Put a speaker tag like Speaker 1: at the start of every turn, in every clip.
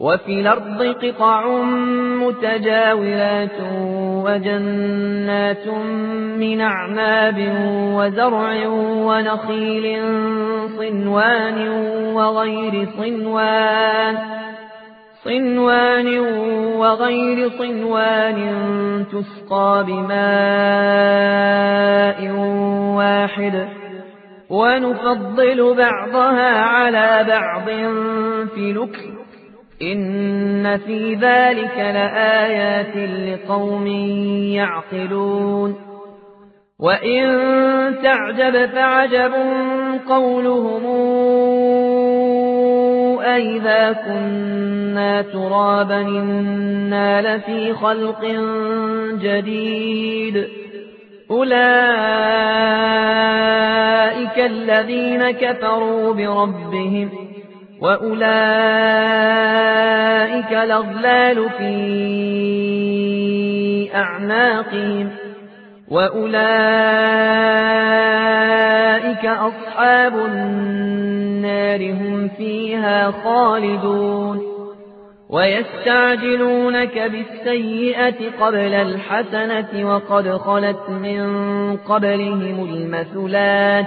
Speaker 1: وفي الأرض قطع متجاورات وجنات من أعناب وزرع ونخيل صنوان وغير صنوان صنوان وغير صنوان تسقى بماء واحد ونفضل بعضها على بعض في لكل إن في ذلك لآيات لقوم يعقلون وإن تعجب فعجب قولهم أئذا كنا ترابا إنا لفي خلق جديد أولئك الذين كفروا بربهم وأولئك الأغلال في أعناقهم وأولئك أصحاب النار هم فيها خالدون ويستعجلونك بالسيئة قبل الحسنة وقد خلت من قبلهم المثلات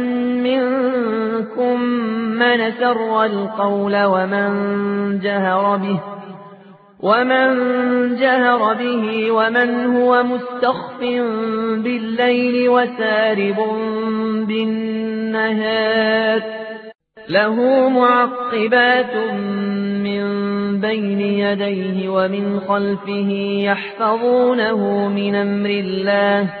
Speaker 1: من سر القول ومن جهر به ومن جهر به ومن هو مستخف بالليل وسارب بالنهار. له معقبات من بين يديه ومن خلفه يحفظونه من أمر الله.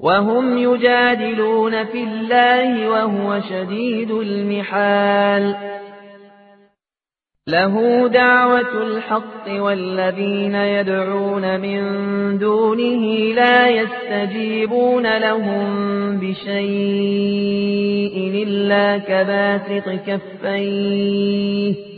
Speaker 1: وهم يجادلون في الله وهو شديد المحال. له دعوة الحق والذين يدعون من دونه لا يستجيبون لهم بشيء إلا كباسط كفيه.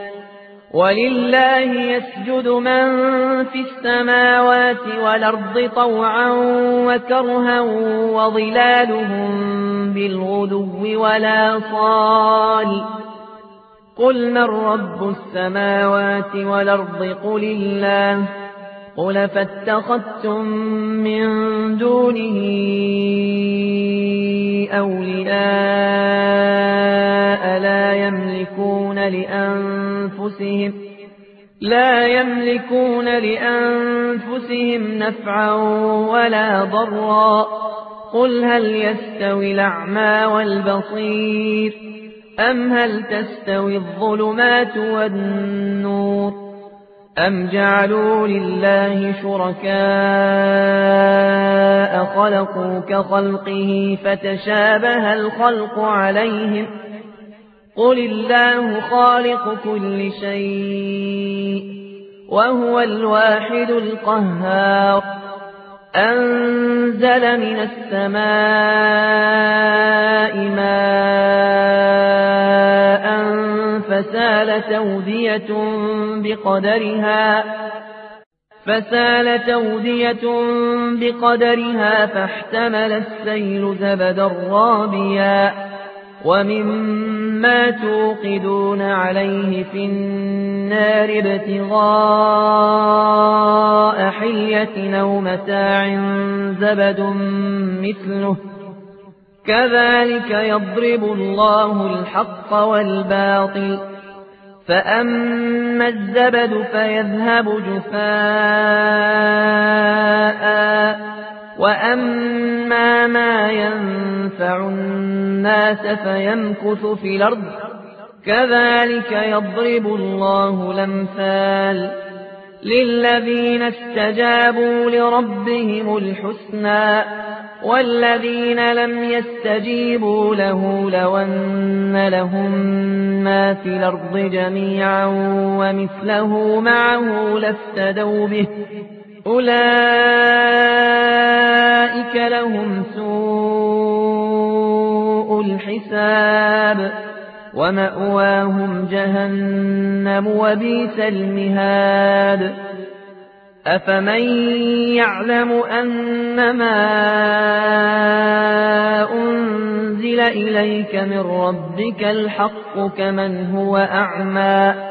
Speaker 1: ولله يسجد من في السماوات والأرض طوعا وكرها وظلالهم بالغدو ولا صال. قل من رب السماوات والأرض؟ قل الله. قل فاتخذتم من دونه أولياء لا يملكون لأنفسهم لا يملكون لأنفسهم نفعا ولا ضرا. قل هل يستوي الأعمى والبصير أم هل تستوي الظلمات والنور؟ أم جعلوا لله شركاء خلقوا كخلقه فتشابه الخلق عليهم قل الله خالق كل شيء وهو الواحد القهار أنزل من السماء ماء فسال تودية بقدرها فسال تودية بقدرها فاحتمل السيل زبدا رابيا ومما توقدون عليه في النار ابتغاء حلية أو متاع زبد مثله كذلك يضرب الله الحق والباطل فأما الزبد فيذهب جفاء وأما ما ينفع الناس فيمكث في الأرض كذلك يضرب الله الأمثال للذين استجابوا لربهم الحسنى والذين لم يستجيبوا له لو أن لهم ما في الأرض جميعا ومثله معه لافتدوا به أولئك لهم سوء الحساب ومأواهم جهنم وبيس المهاد. أفمن يعلم أنما أنزل إليك من ربك الحق كمن هو أعمى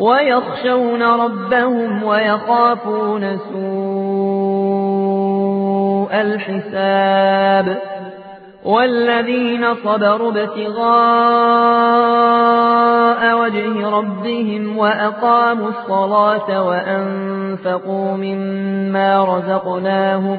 Speaker 1: ويخشون ربهم ويخافون سوء الحساب والذين صبروا ابتغاء وجه ربهم وأقاموا الصلاة وأنفقوا مما رزقناهم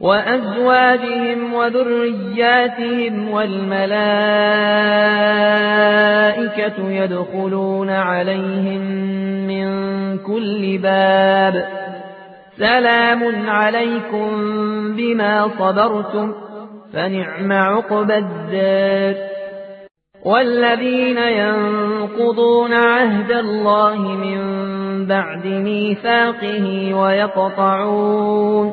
Speaker 1: وأزواجهم وذرياتهم والملائكة يدخلون عليهم من كل باب. سلام عليكم بما صبرتم فنعم عقب الدار. والذين ينقضون عهد الله من بعد ميثاقه ويقطعون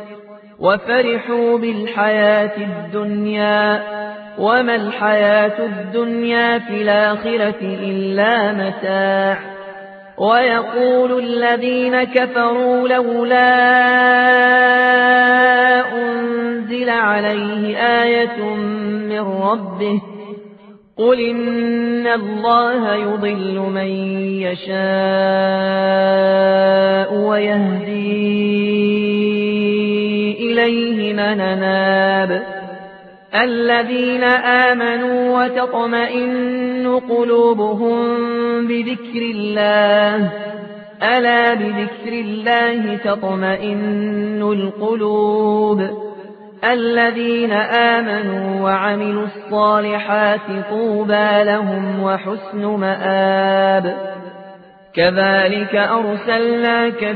Speaker 1: وفرحوا بالحياة الدنيا وما الحياة الدنيا في الآخرة إلا متاع. ويقول الذين كفروا لولا أنزل عليه آية من ربه قل إن الله يضل من يشاء ويهدي إليه من ناب الذين آمنوا وتطمئن قلوبهم بذكر الله. ألا بذكر الله تطمئن القلوب. الذين آمنوا وعملوا الصالحات طوبى لهم وحسن مآب. كذلك أرسلناك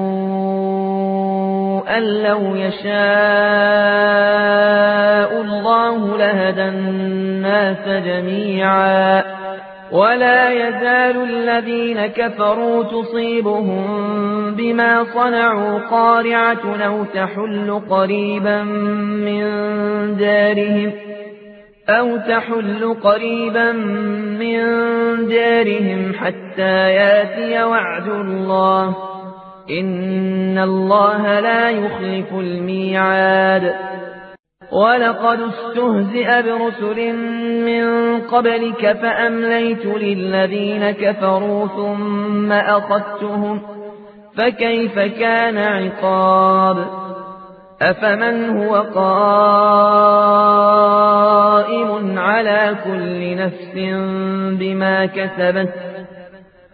Speaker 1: أن لو يشاء الله لهدى الناس جميعا ولا يزال الذين كفروا تصيبهم بما صنعوا قارعة أو تحل قريبا من دارهم أو تحل قريبا من دارهم حتى ياتي وعد الله إن الله لا يخلف الميعاد. ولقد استهزئ برسل من قبلك فأمليت للذين كفروا ثم أخذتهم فكيف كان عقاب؟ أفمن هو قائم على كل نفس بما كسبت؟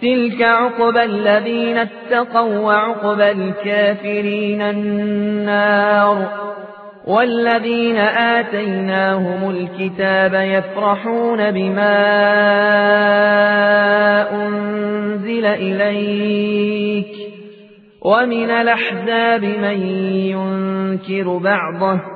Speaker 1: تلك عقبى الذين اتقوا وعقبى الكافرين النار والذين آتيناهم الكتاب يفرحون بما أنزل إليك ومن الأحزاب من ينكر بعضه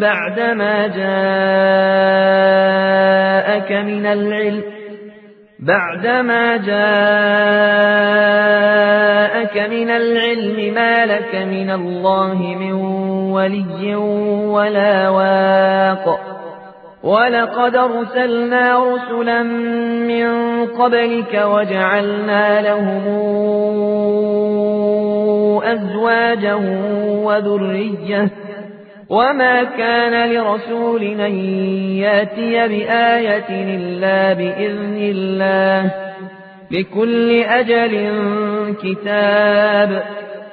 Speaker 1: بعدما جاءك من العلم بعدما جاءك من العلم ما لك من الله من ولي ولا واق. ولقد أرسلنا رسلا من قبلك وجعلنا لهم أزواجا وذرية وما كان لرسول أن ياتي بآية إلا بإذن الله لكل أجل كتاب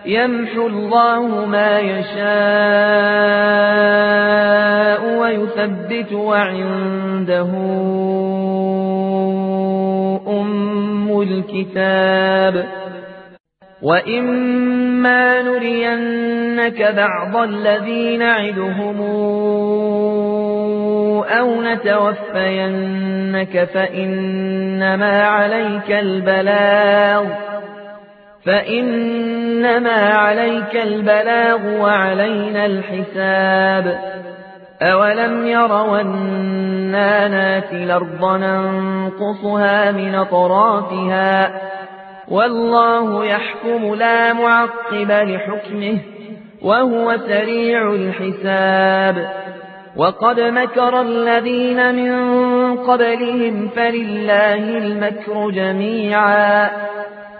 Speaker 1: يمحو الله ما يشاء ويثبت وعنده أم الكتاب وإما نرينك بعض الذين نعدهم أو نتوفينك فإنما عليك البلاغ فإنما عليك البلاغ وعلينا الحساب أولم يروا أنا ناتي الأرض ننقصها من أطرافها والله يحكم لا معقب لحكمه وهو سريع الحساب. وقد مكر الذين من قبلهم فلله المكر جميعا.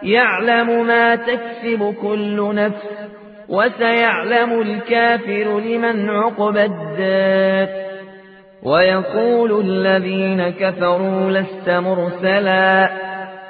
Speaker 1: يعلم ما تكسب كل نفس وسيعلم الكافر لمن عقب الدار. ويقول الذين كفروا لست مرسلا.